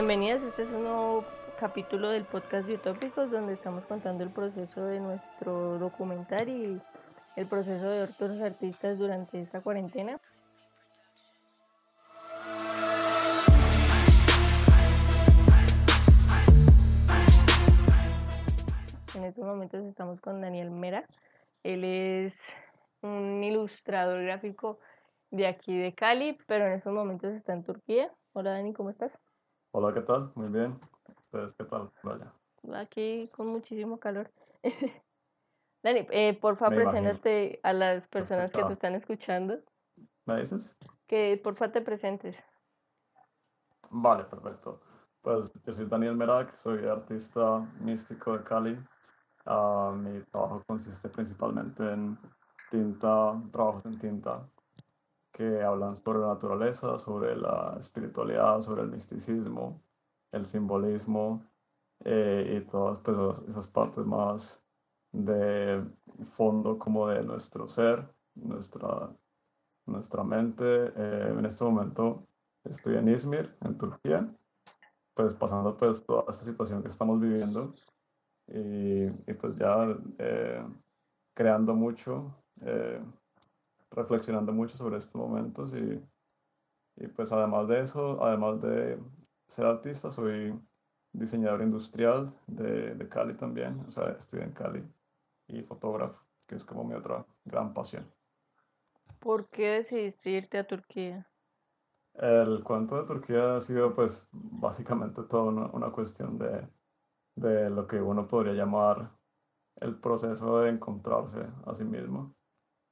Bienvenidas, este es un nuevo capítulo del podcast Biutópicos donde estamos contando el proceso de nuestro documental y el proceso de otros artistas durante esta cuarentena. En estos momentos estamos con Daniel Mera. Él es un ilustrador gráfico de aquí de Cali, pero en estos momentos está en Turquía. Hola Dani, ¿cómo estás? Hola, ¿qué tal? Muy bien. ¿Ustedes qué tal? Vaya. Aquí con muchísimo calor. Dani, eh, por favor, preséntate a las personas que te están escuchando. ¿Me dices? Que por favor te presentes. Vale, perfecto. Pues yo soy Daniel Merak, soy artista místico de Cali. Uh, mi trabajo consiste principalmente en tinta, trabajos en tinta que hablan sobre la naturaleza, sobre la espiritualidad, sobre el misticismo, el simbolismo eh, y todas pues, esas partes más de fondo como de nuestro ser, nuestra, nuestra mente. Eh, en este momento estoy en Izmir, en Turquía, pues pasando pues toda esta situación que estamos viviendo y, y pues ya eh, creando mucho, eh, reflexionando mucho sobre estos momentos y, y pues además de eso, además de ser artista, soy diseñador industrial de, de Cali también, o sea, estoy en Cali y fotógrafo, que es como mi otra gran pasión. ¿Por qué decidiste irte a Turquía? El cuento de Turquía ha sido pues básicamente toda una, una cuestión de, de, lo que uno podría llamar el proceso de encontrarse a sí mismo.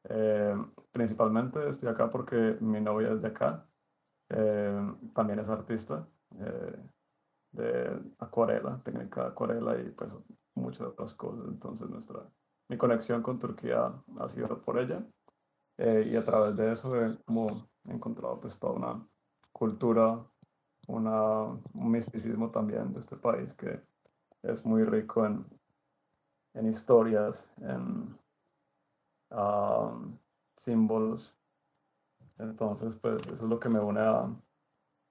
Eh, principalmente estoy acá porque mi novia es de acá, eh, también es artista eh, de acuarela, técnica de acuarela y pues muchas otras cosas. Entonces nuestra, mi conexión con Turquía ha sido por ella y a través de eso he como encontrado pues toda una cultura, una, un misticismo también de este país que es muy rico en, en historias, en símbolos. Entonces, pues eso es lo que me une a,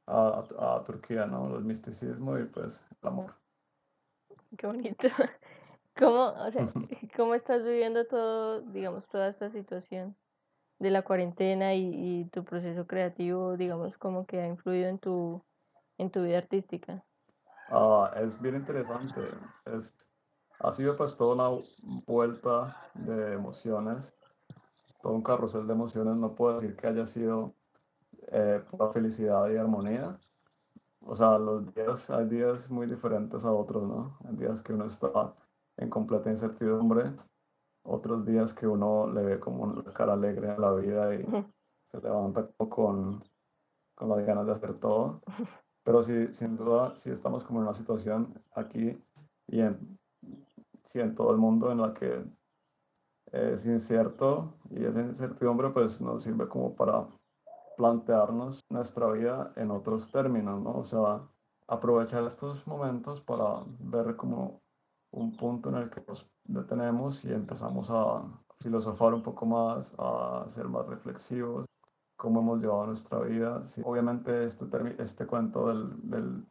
a, a, Turquía, ¿no? El misticismo y pues el amor. Qué bonito. ¿Cómo, o sea, ¿Cómo estás viviendo todo, digamos, toda esta situación de la cuarentena y, y, tu proceso creativo, digamos, como que ha influido en tu, en tu vida artística? Ah, es bien interesante. Es, ha sido pues toda una vuelta de emociones, todo un carrusel de emociones. No puedo decir que haya sido eh, pura felicidad y armonía. O sea, los días, hay días muy diferentes a otros, ¿no? Hay días que uno está en completa incertidumbre, otros días que uno le ve como una cara alegre a la vida y se levanta con, con las ganas de hacer todo. Pero sí, sin duda, sí estamos como en una situación aquí y en, sí, en todo el mundo en la que es incierto y esa incertidumbre pues nos sirve como para plantearnos nuestra vida en otros términos, ¿no? O sea, aprovechar estos momentos para ver como un punto en el que nos detenemos y empezamos a filosofar un poco más, a ser más reflexivos, cómo hemos llevado nuestra vida. Sí, obviamente este, este cuento del,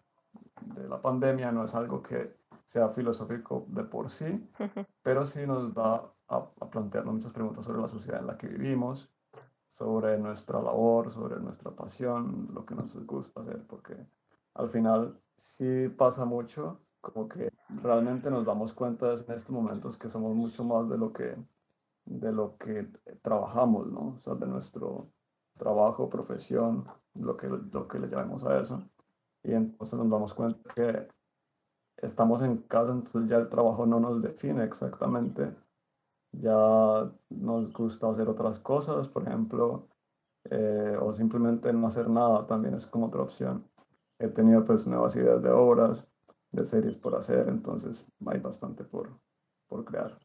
de la pandemia no es algo que sea filosófico de por sí, pero sí nos da a, a, plantearnos muchas preguntas sobre la sociedad en la que vivimos, sobre nuestra labor, sobre nuestra pasión, lo que nos gusta hacer, porque al final sí pasa mucho, como que realmente nos damos cuenta en estos momentos que somos mucho más de lo que, de lo que trabajamos, ¿no? O sea, de nuestro trabajo, profesión, lo que, lo que le llamemos a eso. Y entonces nos damos cuenta que estamos en casa, entonces ya el trabajo no nos define exactamente. Ya nos gusta hacer otras cosas, por ejemplo, eh, o simplemente no hacer nada también es como otra opción. He tenido pues nuevas ideas de obras, de series por hacer, entonces hay bastante por, por crear.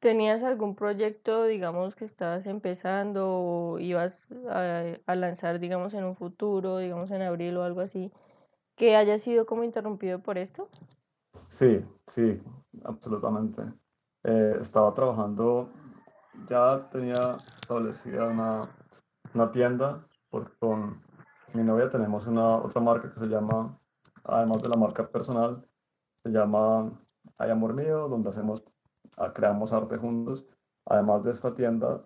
¿Tenías algún proyecto, digamos, que estabas empezando o ibas a, a, lanzar, digamos, en un futuro, digamos, en abril o algo así, que haya sido como interrumpido por esto? Sí, sí, absolutamente. Eh, estaba trabajando, ya tenía establecida una, una tienda, porque con mi novia tenemos una otra marca que se llama además de la marca personal, se llama Hay Amor Mío, donde hacemos, ah, creamos arte juntos. Además de esta tienda,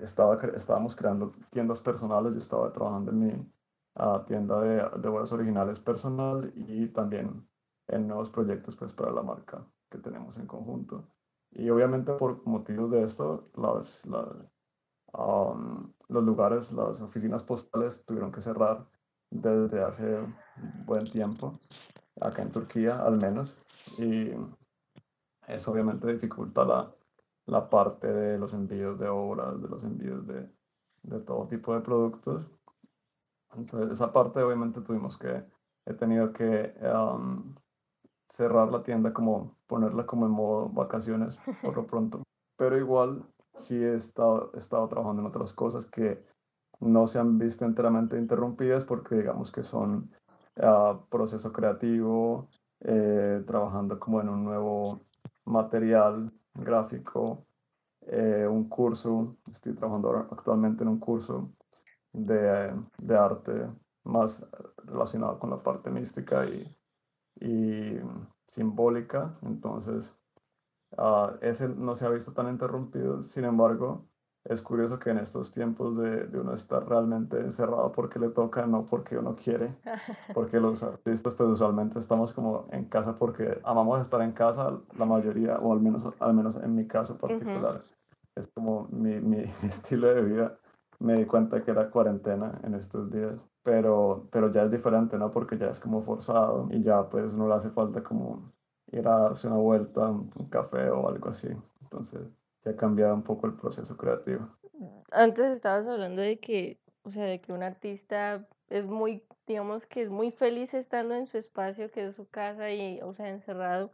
estaba, estábamos creando tiendas personales, yo estaba trabajando en mi ah, tienda de, de obras originales personal y también en nuevos proyectos pues para la marca que tenemos en conjunto. Y obviamente por motivos de esto, las, los lugares, las oficinas postales tuvieron que cerrar desde hace buen tiempo, acá en Turquía al menos, y eso obviamente dificulta la, la parte de los envíos de obras, de los envíos de, de todo tipo de productos. Entonces esa parte obviamente tuvimos que, he tenido que cerrar la tienda, como ponerla como en modo vacaciones por lo pronto. Pero igual sí he estado, estado trabajando en otras cosas que no se han visto enteramente interrumpidas porque digamos que son uh, proceso creativo, eh, trabajando como en un nuevo material gráfico, eh, un curso, estoy trabajando actualmente en un curso de, de arte más relacionado con la parte mística y y simbólica, entonces uh, ese no se ha visto tan interrumpido, sin embargo, es curioso que en estos tiempos de, de, uno estar realmente encerrado porque le toca, no porque uno quiere, porque los artistas pues usualmente estamos como en casa porque amamos estar en casa, la mayoría, o al menos, al menos en mi caso particular, es como mi, mi estilo de vida me di cuenta que era cuarentena en estos días, pero, pero ya es diferente, ¿no? Porque ya es como forzado y ya pues no le hace falta como ir a darse una vuelta, un, café o algo así. Entonces ya ha cambiado un poco el proceso creativo. Antes estabas hablando de que, o sea, de que un artista es muy, digamos que es muy feliz estando en su espacio, que es su casa y, o sea, encerrado,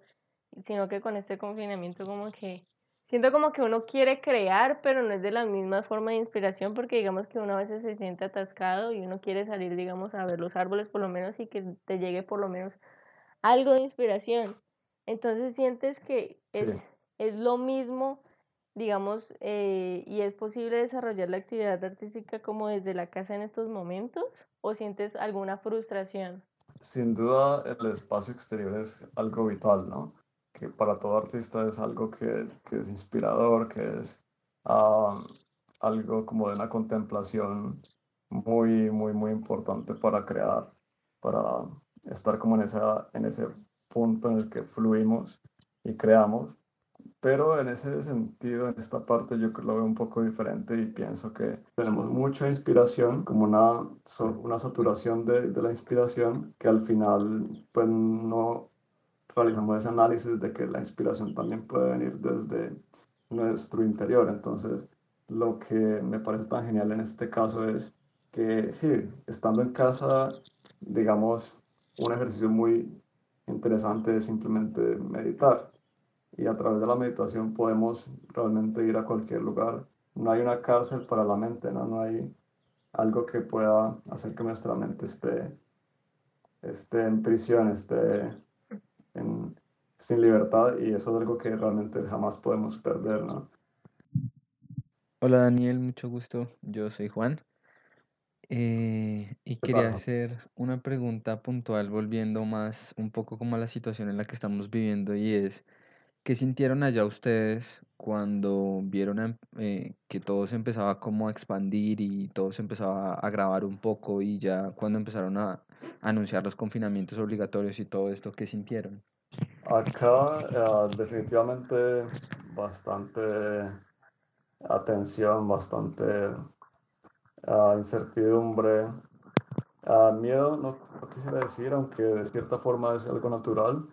sino que con este confinamiento como que Siento como que uno quiere crear, pero no es de la misma forma de inspiración, porque digamos que uno a veces se siente atascado y uno quiere salir, digamos, a ver los árboles por lo menos y que te llegue por lo menos algo de inspiración. Entonces sientes que es, es lo mismo, digamos, eh, y es posible desarrollar la actividad artística como desde la casa en estos momentos, o sientes alguna frustración. Sin duda, el espacio exterior es algo vital, ¿no? Que para todo artista es algo que, que es inspirador, que es algo como de una contemplación muy, muy, muy importante para crear, para estar como en, esa, en ese punto en el que fluimos y creamos. Pero en ese sentido, en esta parte, yo lo veo un poco diferente y pienso que tenemos mucha inspiración, como una, una saturación de, de la inspiración, que al final pues no realizamos ese análisis de que la inspiración también puede venir desde nuestro interior. Entonces, lo que me parece tan genial en este caso es que sí, estando en casa, digamos, un ejercicio muy interesante es simplemente meditar. Y a través de la meditación podemos realmente ir a cualquier lugar. No hay una cárcel para la mente, no, no hay algo que pueda hacer que nuestra mente esté, esté en prisión, esté sin libertad y eso es algo que realmente jamás podemos perder, ¿no? Hola Daniel, mucho gusto. Yo soy Juan. Eh, y quería hacer una pregunta puntual, volviendo más un poco como a la situación en la que estamos viviendo y es, ¿qué sintieron allá ustedes cuando vieron eh, que todo se empezaba como a expandir y todo se empezaba a agravar un poco y ya cuando empezaron a anunciar los confinamientos obligatorios y todo esto, ¿qué sintieron? Acá eh, definitivamente bastante atención, bastante uh, incertidumbre, uh, miedo, no, quisiera decir, aunque de cierta forma es algo natural,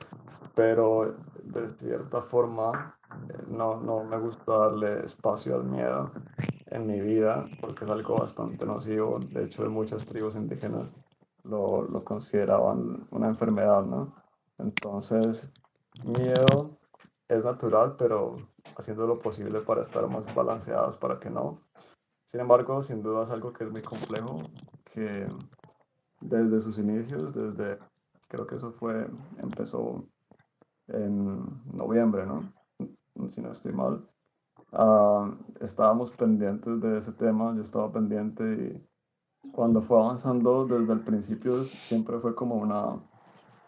pero de cierta forma eh, no, no me gusta darle espacio al miedo en mi vida porque es algo bastante nocivo. De hecho, muchas tribus indígenas lo, lo consideraban una enfermedad, ¿no? Entonces, miedo es natural, pero haciendo lo posible para estar más balanceados, para que no. Sin embargo, sin duda es algo que es muy complejo, que desde sus inicios, desde, creo que eso fue, empezó en noviembre, ¿no? Si no estoy mal. Ah, estábamos pendientes de ese tema, yo estaba pendiente y cuando fue avanzando desde el principio siempre fue como una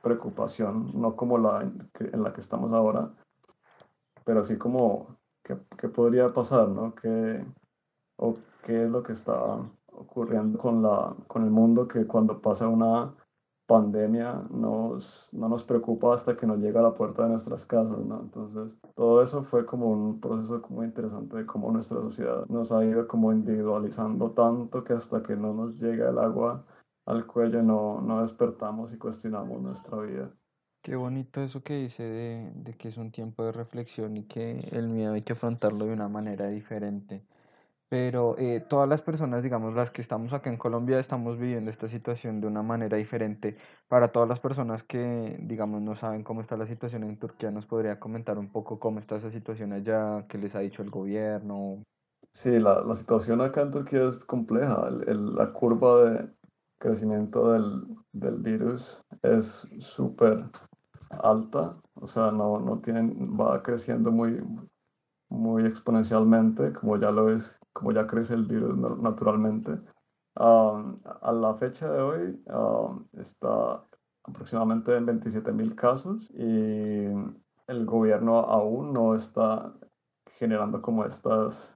preocupación, no como la en la que estamos ahora, pero así como qué, qué podría pasar, ¿no? ¿Qué, o qué es lo que está ocurriendo con, la, con el mundo que cuando pasa una pandemia nos, no nos preocupa hasta que nos llega a la puerta de nuestras casas, ¿no? Entonces, todo eso fue como un proceso muy interesante de cómo nuestra sociedad nos ha ido como individualizando tanto que hasta que no nos llega el agua al cuello no, no despertamos y cuestionamos nuestra vida. Qué bonito eso que dice de, de que es un tiempo de reflexión y que el miedo hay que afrontarlo de una manera diferente. Pero eh, todas las personas, digamos, las que estamos acá en Colombia, estamos viviendo esta situación de una manera diferente. Para todas las personas que, digamos, no saben cómo está la situación en Turquía, ¿nos podría comentar un poco cómo está esa situación allá? ¿Qué les ha dicho el gobierno? Sí, la, la situación acá en Turquía es compleja. La curva de crecimiento del, del virus es súper alta, o sea, no, no tienen, va creciendo muy, muy exponencialmente, como ya lo es, como ya crece el virus naturalmente. a la fecha de hoy está aproximadamente en 27 mil casos y el gobierno aún no está generando como estas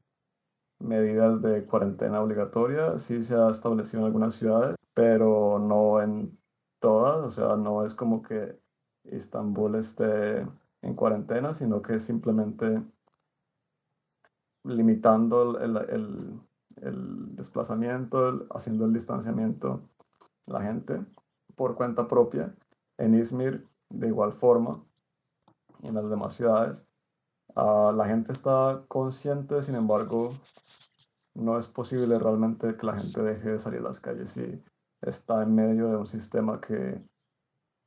medidas de cuarentena obligatoria. Sí se ha establecido en algunas ciudades, pero no en todas, o sea, no es como que Estambul esté en cuarentena, sino que simplemente limitando el, el, el desplazamiento, haciendo el distanciamiento la gente por cuenta propia. En Izmir, de igual forma, y en las demás ciudades, uh, la gente está consciente, sin embargo, no es posible realmente que la gente deje de salir a las calles si está en medio de un sistema que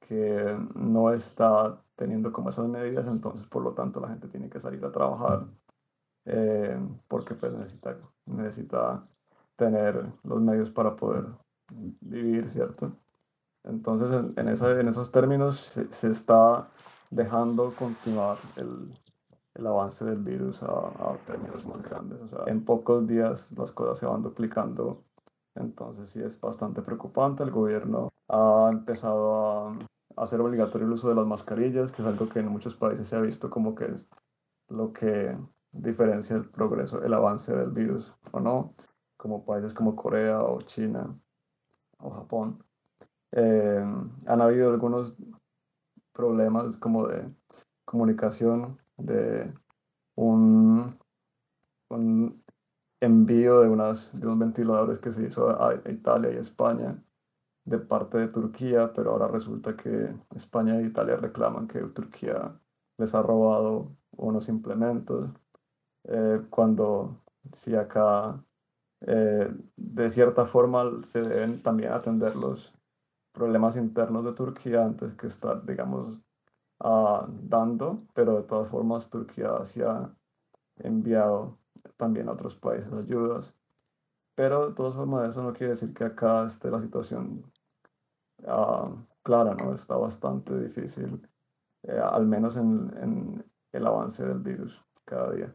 que no está teniendo como esas medidas, entonces por lo tanto la gente tiene que salir a trabajar eh, porque pues necesita, necesita tener los medios para poder vivir, ¿cierto? Entonces en, en, esa, en esos términos se, se, está dejando continuar el, el avance del virus a, a, términos más grandes. O sea, en pocos días las cosas se van duplicando. Entonces sí es bastante preocupante. El gobierno ha empezado a hacer obligatorio el uso de las mascarillas, que es algo que en muchos países se ha visto como que es lo que diferencia el progreso, el avance del virus o no, como países como Corea o China o Japón. Eh, han habido algunos problemas como de comunicación, de un, un envío de, unas, de unos ventiladores que se hizo a Italia y España de parte de Turquía, pero ahora resulta que España e Italia reclaman que Turquía les ha robado unos implementos, eh, cuando si acá eh, de cierta forma se deben también atender los problemas internos de Turquía antes que estar, digamos, uh, dando, pero de todas formas Turquía se ha enviado también a otros países ayudas. Pero de todas formas eso no quiere decir que acá esté la situación uh, clara, ¿no? Está bastante difícil, eh, al menos en, en, el avance del virus cada día.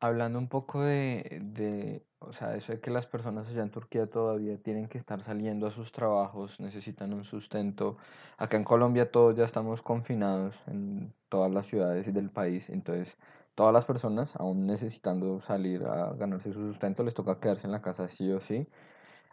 Hablando un poco de, de, o sea, eso de que las personas allá en Turquía todavía tienen que estar saliendo a sus trabajos, necesitan un sustento. Acá en Colombia todos ya estamos confinados en todas las ciudades del país, entonces todas las personas, aún necesitando salir a ganarse su sustento, les toca quedarse en la casa sí o sí.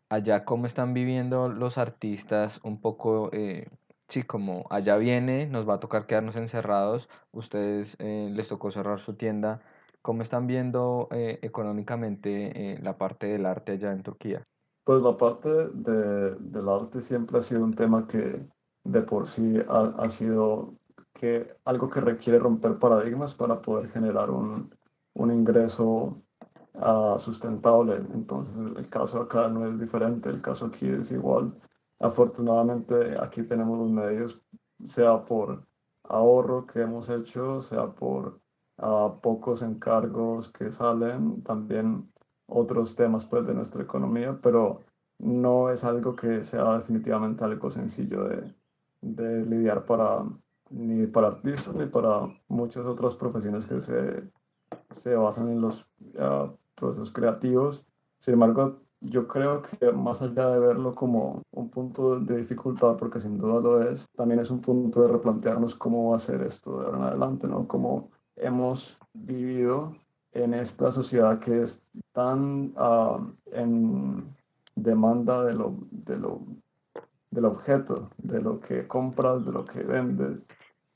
Allá cómo están viviendo los artistas un poco, eh, sí, como allá viene, nos va a tocar quedarnos encerrados, ustedes eh, les tocó cerrar su tienda, ¿cómo están viendo eh, económicamente eh, la parte del arte allá en Turquía? Pues la parte de, del arte siempre ha sido un tema que de por sí ha, ha sido que algo que requiere romper paradigmas para poder generar un, un ingreso uh, sustentable. Entonces el caso acá no es diferente, el caso aquí es igual. Afortunadamente aquí tenemos los medios, sea por ahorro que hemos hecho, sea por uh, pocos encargos que salen, también otros temas pues de nuestra economía, pero no es algo que sea definitivamente algo sencillo de, de lidiar para ni para artistas ni para muchas otras profesiones que se, se basan en los uh, procesos creativos. Sin embargo, yo creo que más allá de verlo como un punto de dificultad, porque sin duda lo es, también es un punto de replantearnos cómo va a ser esto de ahora en adelante, ¿no? Cómo hemos vivido en esta sociedad que es tan ah, en demanda de lo, de lo, del objeto, de lo que compras, de lo que vendes,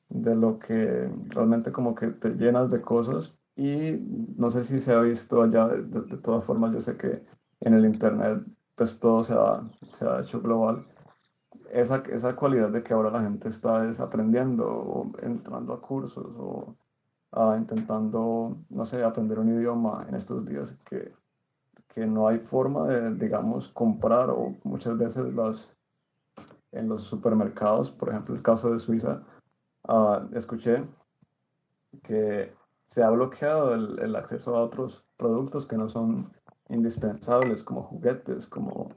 de lo que realmente como que te llenas de cosas. Y no sé si se ha visto allá, de, de todas formas, yo sé que en el Internet, pues todo se ha, se ha hecho global. Esa, esa cualidad de que ahora la gente está desaprendiendo o entrando a cursos o intentando, no sé, aprender un idioma en estos días que, que no hay forma de, digamos, comprar o muchas veces las, en los supermercados, por ejemplo, el caso de Suiza, ah, escuché que se ha bloqueado el, acceso a otros productos que no son indispensables como juguetes, como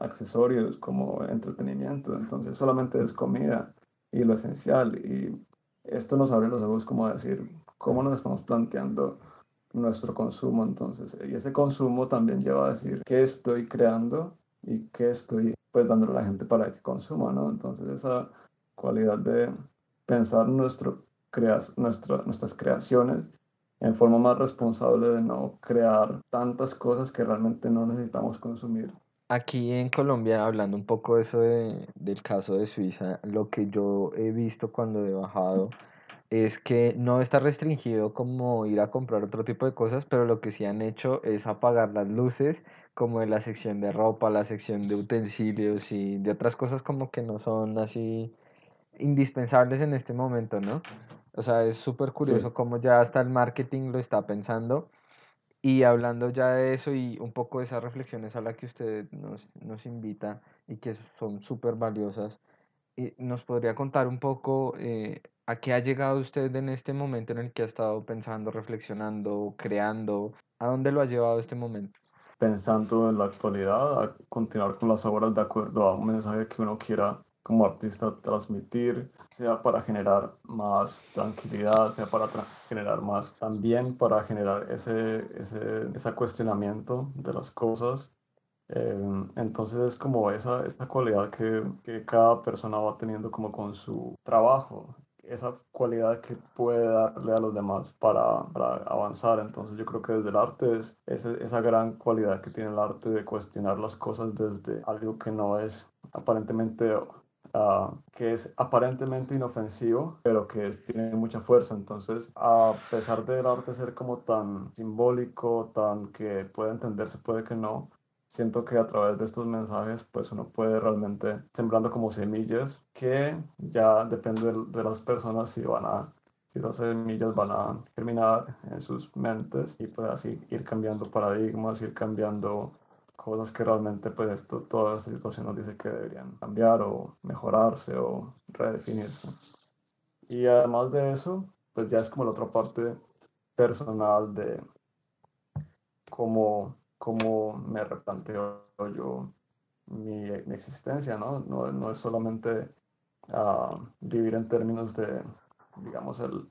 accesorios, como entretenimiento. Entonces solamente es comida y lo esencial. Y esto nos abre los ojos como a decir cómo nos estamos planteando nuestro consumo entonces. Y ese consumo también lleva a decir qué estoy creando y qué estoy pues dándole a la gente para que consuma, ¿no? Entonces esa cualidad de pensar nuestro, creas, nuestra, nuestras creaciones en forma más responsable de no crear tantas cosas que realmente no necesitamos consumir. Aquí en Colombia, hablando un poco de eso de, del caso de Suiza, lo que yo he visto cuando he bajado es que no está restringido como ir a comprar otro tipo de cosas, pero lo que sí han hecho es apagar las luces como en la sección de ropa, la sección de utensilios y de otras cosas como que no son así indispensables en este momento, ¿no? O sea, es súper curioso cómo ya hasta el marketing lo está pensando. Y hablando ya de eso y un poco de esas reflexiones a las que usted nos, invita y que son súper valiosas, eh, ¿nos podría contar un poco eh, a qué ha llegado usted en este momento en el que ha estado pensando, reflexionando, creando? ¿A dónde lo ha llevado este momento? Pensando en la actualidad, a continuar con las obras de acuerdo a un mensaje que uno quiera como artista transmitir, sea para generar más tranquilidad, sea para generar más, también para generar ese, ese, ese cuestionamiento de las cosas. Eh, entonces es como esa, esa cualidad que, que, cada persona va teniendo como con su trabajo, esa cualidad que puede darle a los demás para, para avanzar. Entonces yo creo que desde el arte es, es esa gran cualidad que tiene el arte de cuestionar las cosas desde algo que no es aparentemente Ah, que es aparentemente inofensivo, pero que tiene mucha fuerza. Entonces, a pesar del arte ser como tan simbólico, tan que puede entenderse, puede que no, siento que a través de estos mensajes, pues uno puede realmente sembrando como semillas que ya depende de, las personas si van a si esas semillas van a germinar en sus mentes y pues así ir cambiando paradigmas, ir cambiando cosas que realmente pues esto, toda esta situación nos dice que deberían cambiar o mejorarse o redefinirse. Y además de eso, pues ya es como la otra parte personal de cómo, cómo me replanteo yo mi, mi existencia, ¿no? ¿no? No, es solamente uh, vivir en términos de, digamos, el,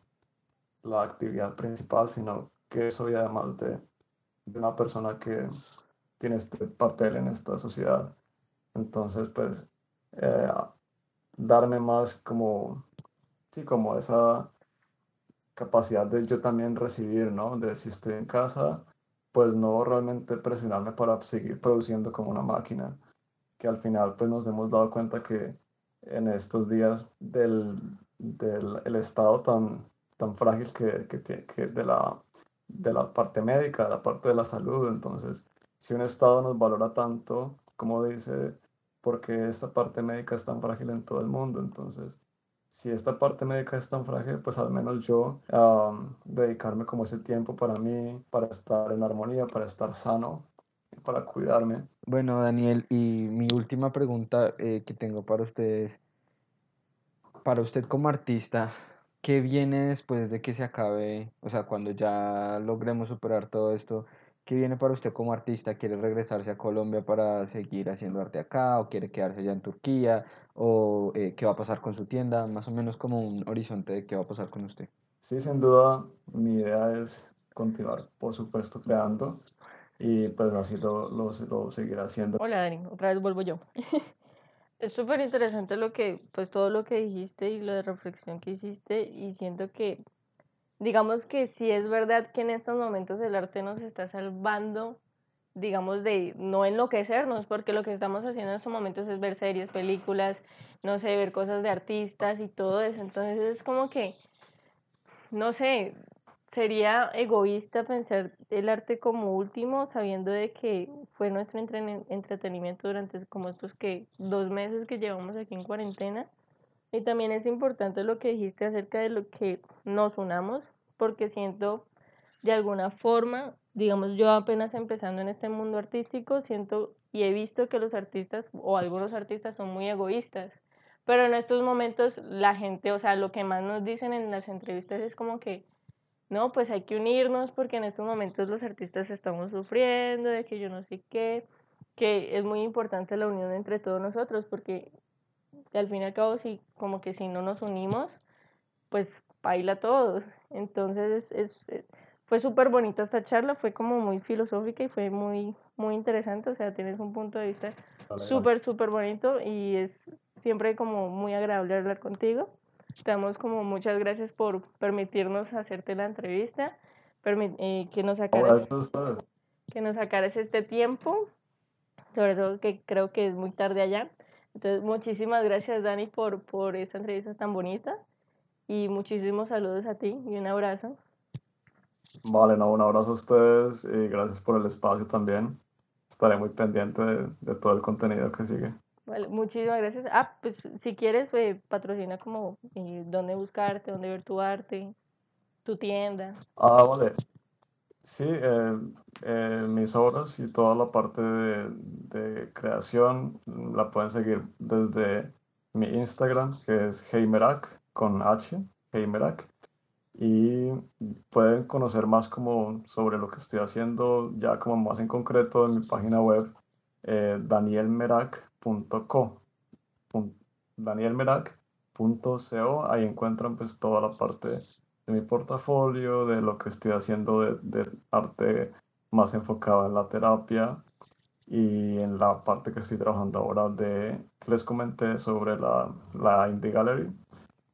la actividad principal, sino que soy además de, de una persona que tiene este papel en esta sociedad. Entonces, pues, eh, darme más como, sí, como esa capacidad de yo también recibir, ¿no? De si estoy en casa, pues no realmente presionarme para seguir produciendo como una máquina, que al final pues nos hemos dado cuenta que en estos días del, del el estado tan, tan frágil que, que, que de, la, de la parte médica, de la parte de la salud, entonces si un Estado nos valora tanto, como dice, porque esta parte médica es tan frágil en todo el mundo, entonces, si esta parte médica es tan frágil, pues al menos yo dedicarme como ese tiempo para mí, para estar en armonía, para estar sano, para cuidarme. Bueno, Daniel, y mi última pregunta eh, que tengo para ustedes, para usted como artista, ¿qué viene después de que se acabe, o sea, cuando ya logremos superar todo esto? ¿Qué viene para usted como artista? ¿Quiere regresarse a Colombia para seguir haciendo arte acá? ¿O quiere quedarse allá en Turquía? ¿O eh, qué va a pasar con su tienda? Más o menos como un horizonte de qué va a pasar con usted. Sí, sin duda, mi idea es continuar, por supuesto, creando. y pues así lo, lo, lo seguiré haciendo. Hola Dani, otra vez vuelvo yo. es súper interesante lo que, pues todo lo que dijiste y lo de reflexión que hiciste y siento que, digamos que sí es verdad que en estos momentos el arte nos está salvando, digamos, de no enloquecernos, porque lo que estamos haciendo en estos momentos es ver series, películas, no sé, ver cosas de artistas y todo eso. Entonces es como que, no sé, sería egoísta pensar el arte como último, sabiendo de que fue nuestro entretenimiento durante como estos que dos meses que llevamos aquí en cuarentena. Y también es importante lo que dijiste acerca de lo que nos unamos, porque siento de alguna forma, digamos, yo apenas empezando en este mundo artístico, siento y he visto que los artistas o algunos artistas son muy egoístas. Pero en estos momentos la gente, o sea, lo que más nos dicen en las entrevistas es como que no, pues hay que unirnos porque en estos momentos los artistas estamos sufriendo, de que yo no sé qué, que es muy importante la unión entre todos nosotros porque al fin y al cabo si como que si no nos unimos, pues baila todos. Entonces es, fue súper bonita esta charla, fue como muy filosófica y fue muy, muy interesante, o sea, tienes un punto de vista súper, súper bonito y es siempre como muy agradable hablar contigo. Estamos como muchas gracias por permitirnos hacerte la entrevista, eh, que nos sacaras, que nos sacaras este tiempo, sobre todo que creo que es muy tarde allá. Entonces, muchísimas gracias Dani por, por esta entrevista tan bonita y muchísimos saludos a ti y un abrazo. Vale, no, un abrazo a ustedes y gracias por el espacio también. Estaré muy pendiente de todo el contenido que sigue. Vale, muchísimas gracias. Ah, pues si quieres, pues, patrocina como eh, dónde buscarte, dónde ver tu arte, tu tienda. Ah, vale. Sí, eh, eh, mis obras y toda la parte de, creación la pueden seguir desde mi Instagram, que es Heimerak, con H, Heimerak. Y pueden conocer más como sobre lo que estoy haciendo, ya como más en concreto en mi página web, eh, danielmerak.co. Danielmerak.co, ahí encuentran pues toda la parte de mi portafolio, de lo que estoy haciendo de, arte más enfocado en la terapia y en la parte que estoy trabajando ahora de que les comenté sobre la, la Indie Gallery,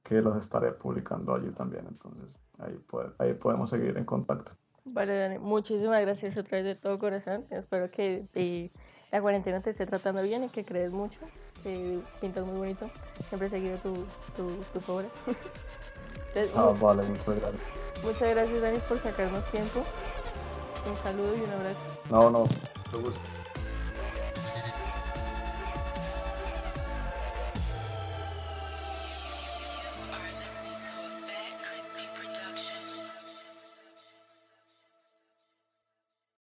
que los estaré publicando allí también. Entonces, ahí, ahí podemos seguir en contacto. Vale, Dani, muchísimas gracias otra vez de todo corazón. Espero que la cuarentena te esté tratando bien y que crees mucho, que pintas muy bonito. Siempre he seguido tu, tu, tu obra. ah, vale, muchas gracias. Muchas gracias, Dani, por sacarnos tiempo. Un saludo y un abrazo. No, no, te gusto.